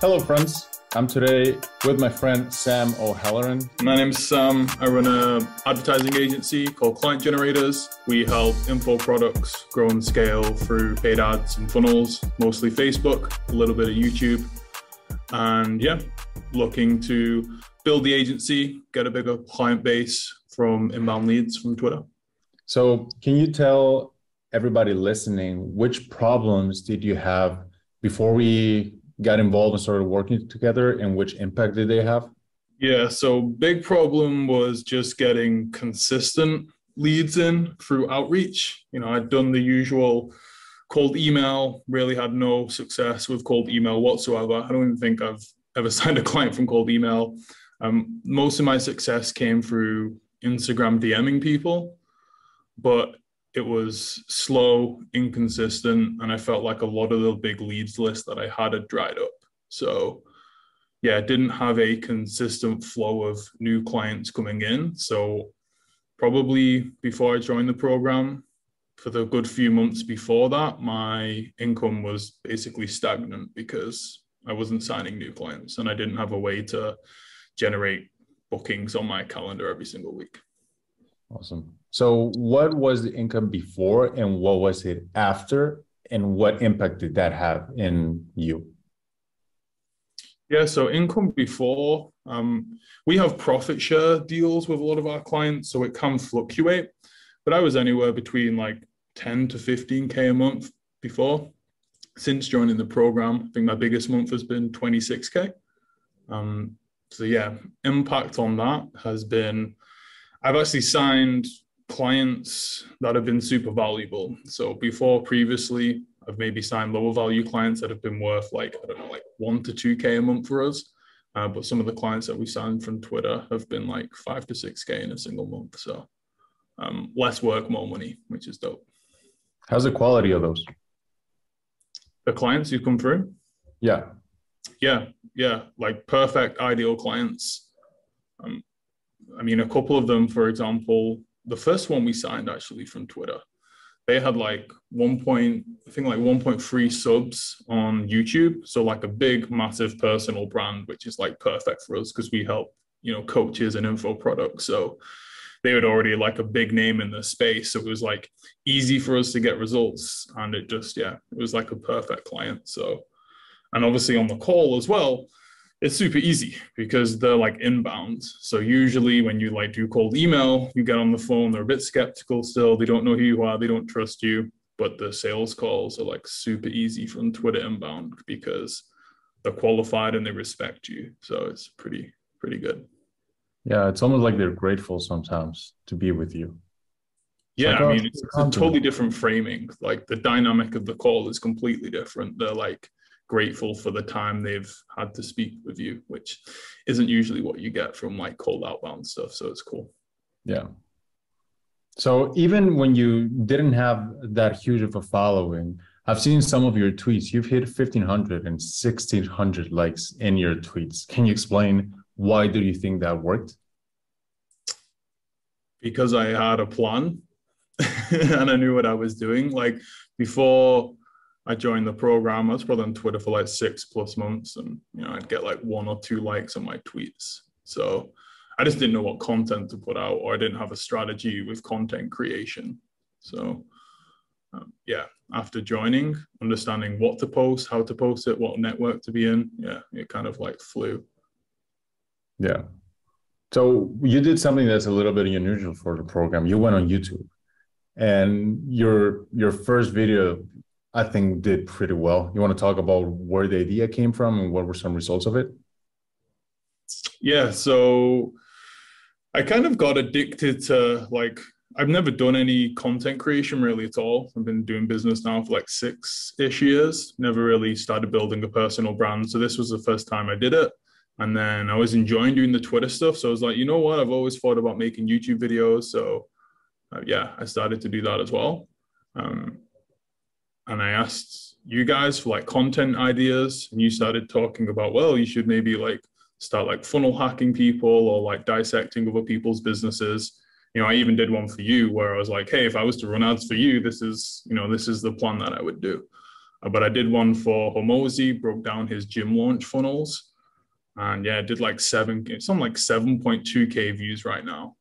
Hello, friends. I'm today with my friend Sam O'Halloran. My name's Sam. I run a advertising agency called Client Generators. We help info products grow and scale through paid ads and funnels, mostly Facebook, a little bit of YouTube. And yeah, looking to build the agency, get a bigger client base from inbound leads from Twitter. So, can you tell everybody listening which problems did you have before we got involved and started working together and which impact did they have? Yeah, so big problem was just getting consistent leads in through outreach. You know, I'd done the usual cold email, really had no success with cold email whatsoever. I don't even think I've ever signed a client from cold email. Um, most of my success came through Instagram DMing people, but it was slow, inconsistent, and I felt like a lot of the big leads list that I had had dried up. So, yeah, I didn't have a consistent flow of new clients coming in. So, probably before I joined the program, for the good few months before that, my income was basically stagnant because I wasn't signing new clients and I didn't have a way to generate bookings on my calendar every single week. Awesome. So, what was the income before and what was it after? And what impact did that have in you? Yeah, so income before, um, we have profit share deals with a lot of our clients, so it can fluctuate. But I was anywhere between like 10 to 15K a month before. Since joining the program, I think my biggest month has been 26K. Um, so, yeah, impact on that has been I've actually signed clients that have been super valuable. So before previously, I've maybe signed lower value clients that have been worth like, I don't know, like one to 2K a month for us. Uh, but some of the clients that we signed from Twitter have been like five to 6K in a single month. So um, less work, more money, which is dope. How's the quality of those? The clients who come through? Yeah. Yeah. Yeah. Like perfect, ideal clients. Um, I mean, a couple of them, for example, the first one we signed actually from Twitter, they had like one point, I think like 1.3 subs on YouTube. So like a big, massive personal brand, which is like perfect for us because we help, you know, coaches and info products. So they had already like a big name in the space. So it was like easy for us to get results. And it just, yeah, it was like a perfect client. So, and obviously on the call as well, it's super easy because they're like inbound. So usually when you like do cold email, you get on the phone, they're a bit skeptical still. They don't know who you are, they don't trust you. But the sales calls are like super easy from Twitter inbound because they're qualified and they respect you. So it's pretty, pretty good. Yeah, it's almost like they're grateful sometimes to be with you. Yeah, like, I oh, mean, it's, it's a totally different framing. Like the dynamic of the call is completely different. They're like, grateful for the time they've had to speak with you, which isn't usually what you get from like cold outbound stuff. So it's cool. Yeah. So even when you didn't have that huge of a following, I've seen some of your tweets. You've hit 1,500 and 1,600 likes in your tweets. Can you explain why do you think that worked? Because I had a plan and I knew what I was doing. Like before I joined the program. I was probably on Twitter for like six plus months, and you know, I'd get like one or two likes on my tweets. So I just didn't know what content to put out, or I didn't have a strategy with content creation. So um, yeah, after joining, understanding what to post, how to post it, what network to be in, yeah, it kind of like flew. Yeah. So you did something that's a little bit unusual for the program. You went on YouTube, and your your first video I think did pretty well. You want to talk about where the idea came from and what were some results of it? Yeah, so I kind of got addicted to like I've never done any content creation really at all. I've been doing business now for like six ish years. Never really started building a personal brand. So this was the first time I did it. And then I was enjoying doing the Twitter stuff. So I was like, you know what? I've always thought about making YouTube videos. So uh, yeah, I started to do that as well. Um, and I asked you guys for like content ideas, and you started talking about, well, you should maybe like start like funnel hacking people or like dissecting other people's businesses. You know, I even did one for you where I was like, hey, if I was to run ads for you, this is, you know, this is the plan that I would do. Uh, but I did one for Hormozi, broke down his gym launch funnels. And yeah, did like seven, something like 7.2K views right now.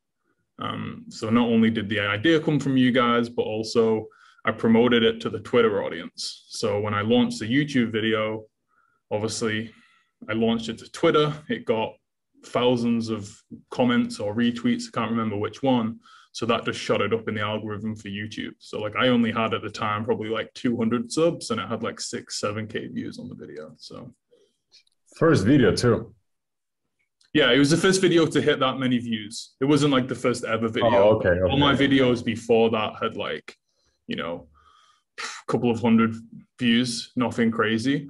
Um, so not only did the idea come from you guys, but also I promoted it to the Twitter audience. So when I launched the YouTube video, obviously I launched it to Twitter. It got thousands of comments or retweets. I can't remember which one. So that just shot it up in the algorithm for YouTube. So like I only had at the time probably like 200 subs and it had like six, seven K views on the video. So first video too. Yeah, it was the first video to hit that many views. It wasn't like the first ever video. Oh, okay, okay. All my videos before that had like, you know, a couple of hundred views, nothing crazy.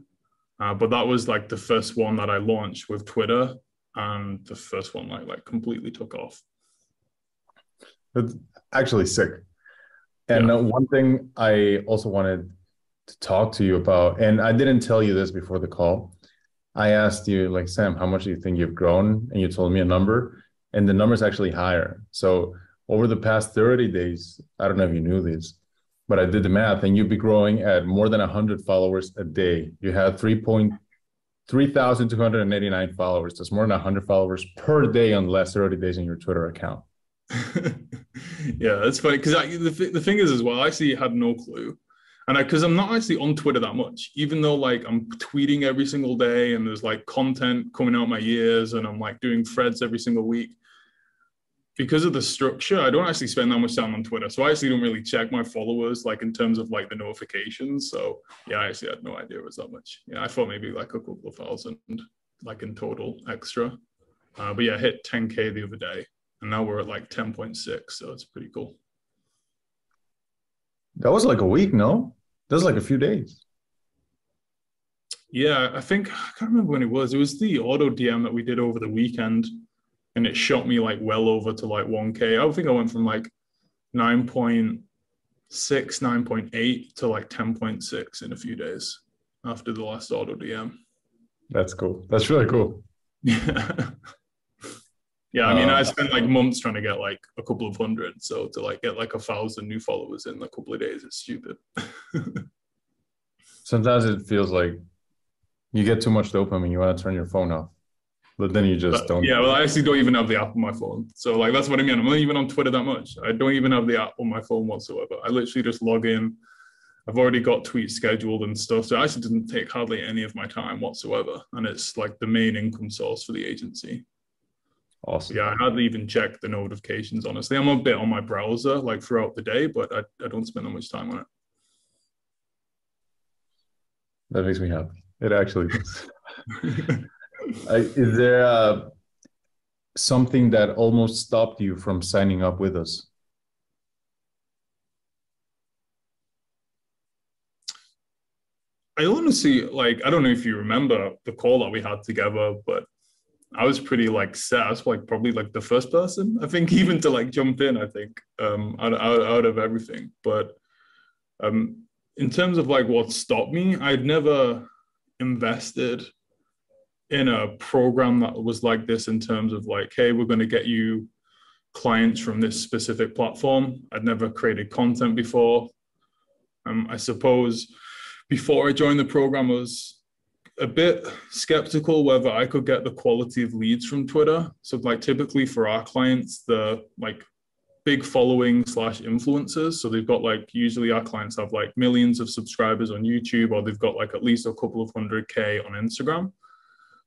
Uh, but that was like the first one that I launched with Twitter, and the first one like like completely took off. It's actually sick. And yeah. one thing I also wanted to talk to you about, and I didn't tell you this before the call. I asked you, like, Sam, how much do you think you've grown? And you told me a number, and the number is actually higher. So over the past 30 days, I don't know if you knew this, but I did the math, and you'd be growing at more than 100 followers a day. You had 3,289 followers. That's more than 100 followers per day on the last 30 days in your Twitter account. yeah, that's funny because the, the thing is as well, I actually had no clue. And because I'm not actually on Twitter that much, even though like I'm tweeting every single day and there's like content coming out my ears and I'm like doing threads every single week because of the structure, I don't actually spend that much time on Twitter. So I actually don't really check my followers like in terms of like the notifications. So yeah, I actually had no idea it was that much. Yeah, I thought maybe like a couple of thousand like in total extra. Uh, but yeah, I hit 10K the other day and now we're at like 10.6. So it's pretty cool. That was like a week, no? That was like a few days. Yeah, I think I can't remember when it was. It was the auto DM that we did over the weekend and it shot me like well over to like 1k i think i went from like 9.6 9.8 to like 10.6 in a few days after the last auto dm that's cool. That's really cool. Yeah yeah i mean uh, i spent like months trying to get like a couple of hundred so to like get like a thousand new followers in a couple of days is stupid. Sometimes it feels like you get too much dopamine you want to turn your phone off but then you just don't. Yeah, well, I actually don't even have the app on my phone. So like that's what I mean. I'm not even on Twitter that much. I don't even have the app on my phone whatsoever. I literally just log in. I've already got tweets scheduled and stuff. So it actually doesn't take hardly any of my time whatsoever. And it's like the main income source for the agency. Awesome. Yeah, I hardly even check the notifications, honestly. I'm a bit on my browser like throughout the day, but I, I don't spend that much time on it. That makes me happy. It actually does. is there uh, something that almost stopped you from signing up with us? I honestly like I don't know if you remember the call that we had together, but I was pretty like set. I was like probably like the first person I think even to like jump in. I think um, out, out out of everything, but um, in terms of like what stopped me, I'd never invested in a program that was like this in terms of like, hey, we're going to get you clients from this specific platform. I'd never created content before. Um, I suppose before I joined the program, I was a bit skeptical whether I could get the quality of leads from Twitter. So, like, typically for our clients, the like big following slash influencers. So they've got like usually our clients have like millions of subscribers on YouTube, or they've got like at least a couple of hundred K on Instagram.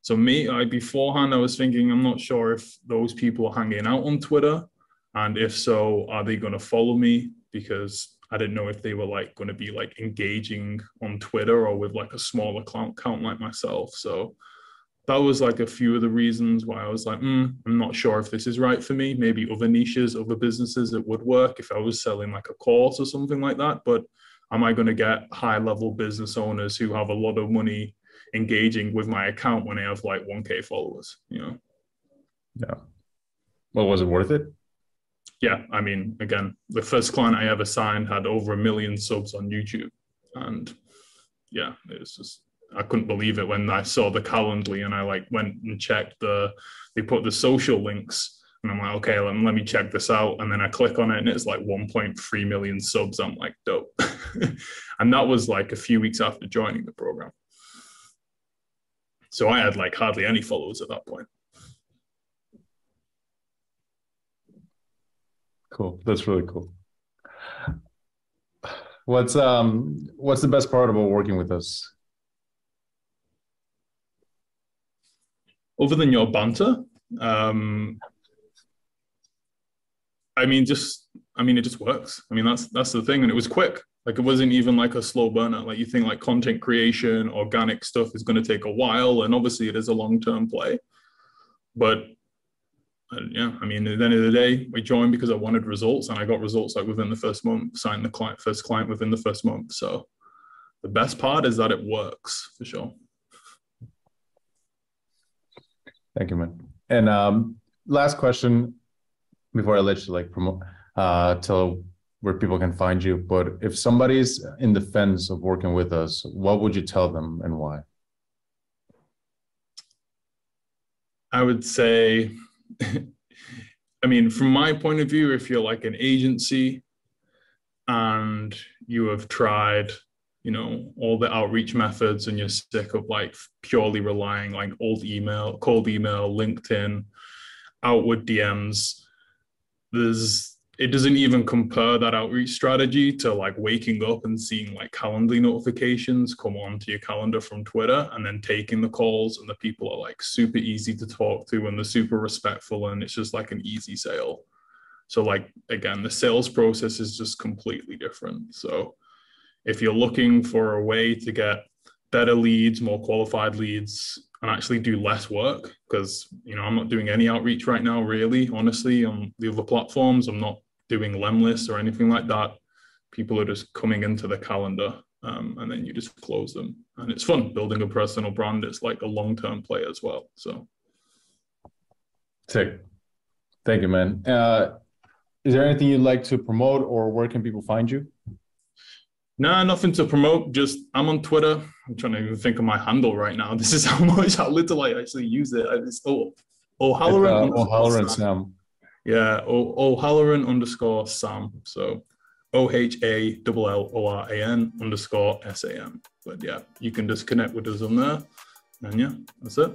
So me, I beforehand I was thinking I'm not sure if those people are hanging out on Twitter, and if so, are they going to follow me? Because I didn't know if they were like going to be like engaging on Twitter or with like a small account count like myself. So that was like a few of the reasons why I was like, mm, I'm not sure if this is right for me. Maybe other niches, other businesses, it would work if I was selling like a course or something like that. But am I going to get high level business owners who have a lot of money engaging with my account when I have like 1K followers, you know? Yeah. Well, was it worth it? Yeah. I mean, again, the first client I ever signed had over a million subs on YouTube. And yeah, it was just, I couldn't believe it when I saw the Calendly and I like went and checked the, they put the social links And I'm like, okay, let, let me check this out. And then I click on it and it's like 1.3 million subs. I'm like, dope. and that was like a few weeks after joining the program. So I had like hardly any followers at that point. Cool. That's really cool. What's um what's the best part about working with us? Other than your banter, um, I mean, just I mean, it just works. I mean, that's that's the thing, and it was quick. Like it wasn't even like a slow burner. Like you think like content creation, organic stuff is going to take a while, and obviously it is a long term play. But uh, yeah, I mean, at the end of the day, we joined because I wanted results, and I got results like within the first month. Signed the client first client within the first month. So the best part is that it works for sure. Thank you, man. And um, last question before I let you like promote, uh, tell where people can find you. But if somebody's in the fence of working with us, what would you tell them and why? I would say, I mean, from my point of view, if you're like an agency and you have tried you know all the outreach methods and you're sick of like purely relying like old email cold email linkedin outward dms there's it doesn't even compare that outreach strategy to like waking up and seeing like calendly notifications come onto your calendar from twitter and then taking the calls and the people are like super easy to talk to and they're super respectful and it's just like an easy sale. So like again the sales process is just completely different. So if you're looking for a way to get better leads, more qualified leads, and actually do less work, because you know I'm not doing any outreach right now, really, honestly, on the other platforms. I'm not doing Lemlist or anything like that. People are just coming into the calendar um, and then you just close them. And it's fun building a personal brand. It's like a long term play as well. So, sick. Thank you, man. Uh, is there anything you'd like to promote or where can people find you? Nah, nothing to promote. Just I'm on Twitter. I'm trying to even think of my handle right now. This is how much how little I actually use it. It's oh O'Halloran. Uh, O'Halloran Sam. Sam. Yeah, o- O'Halloran underscore Sam. So O H A L L O R A N underscore S A M. But yeah, you can just connect with us on there. And yeah, that's it.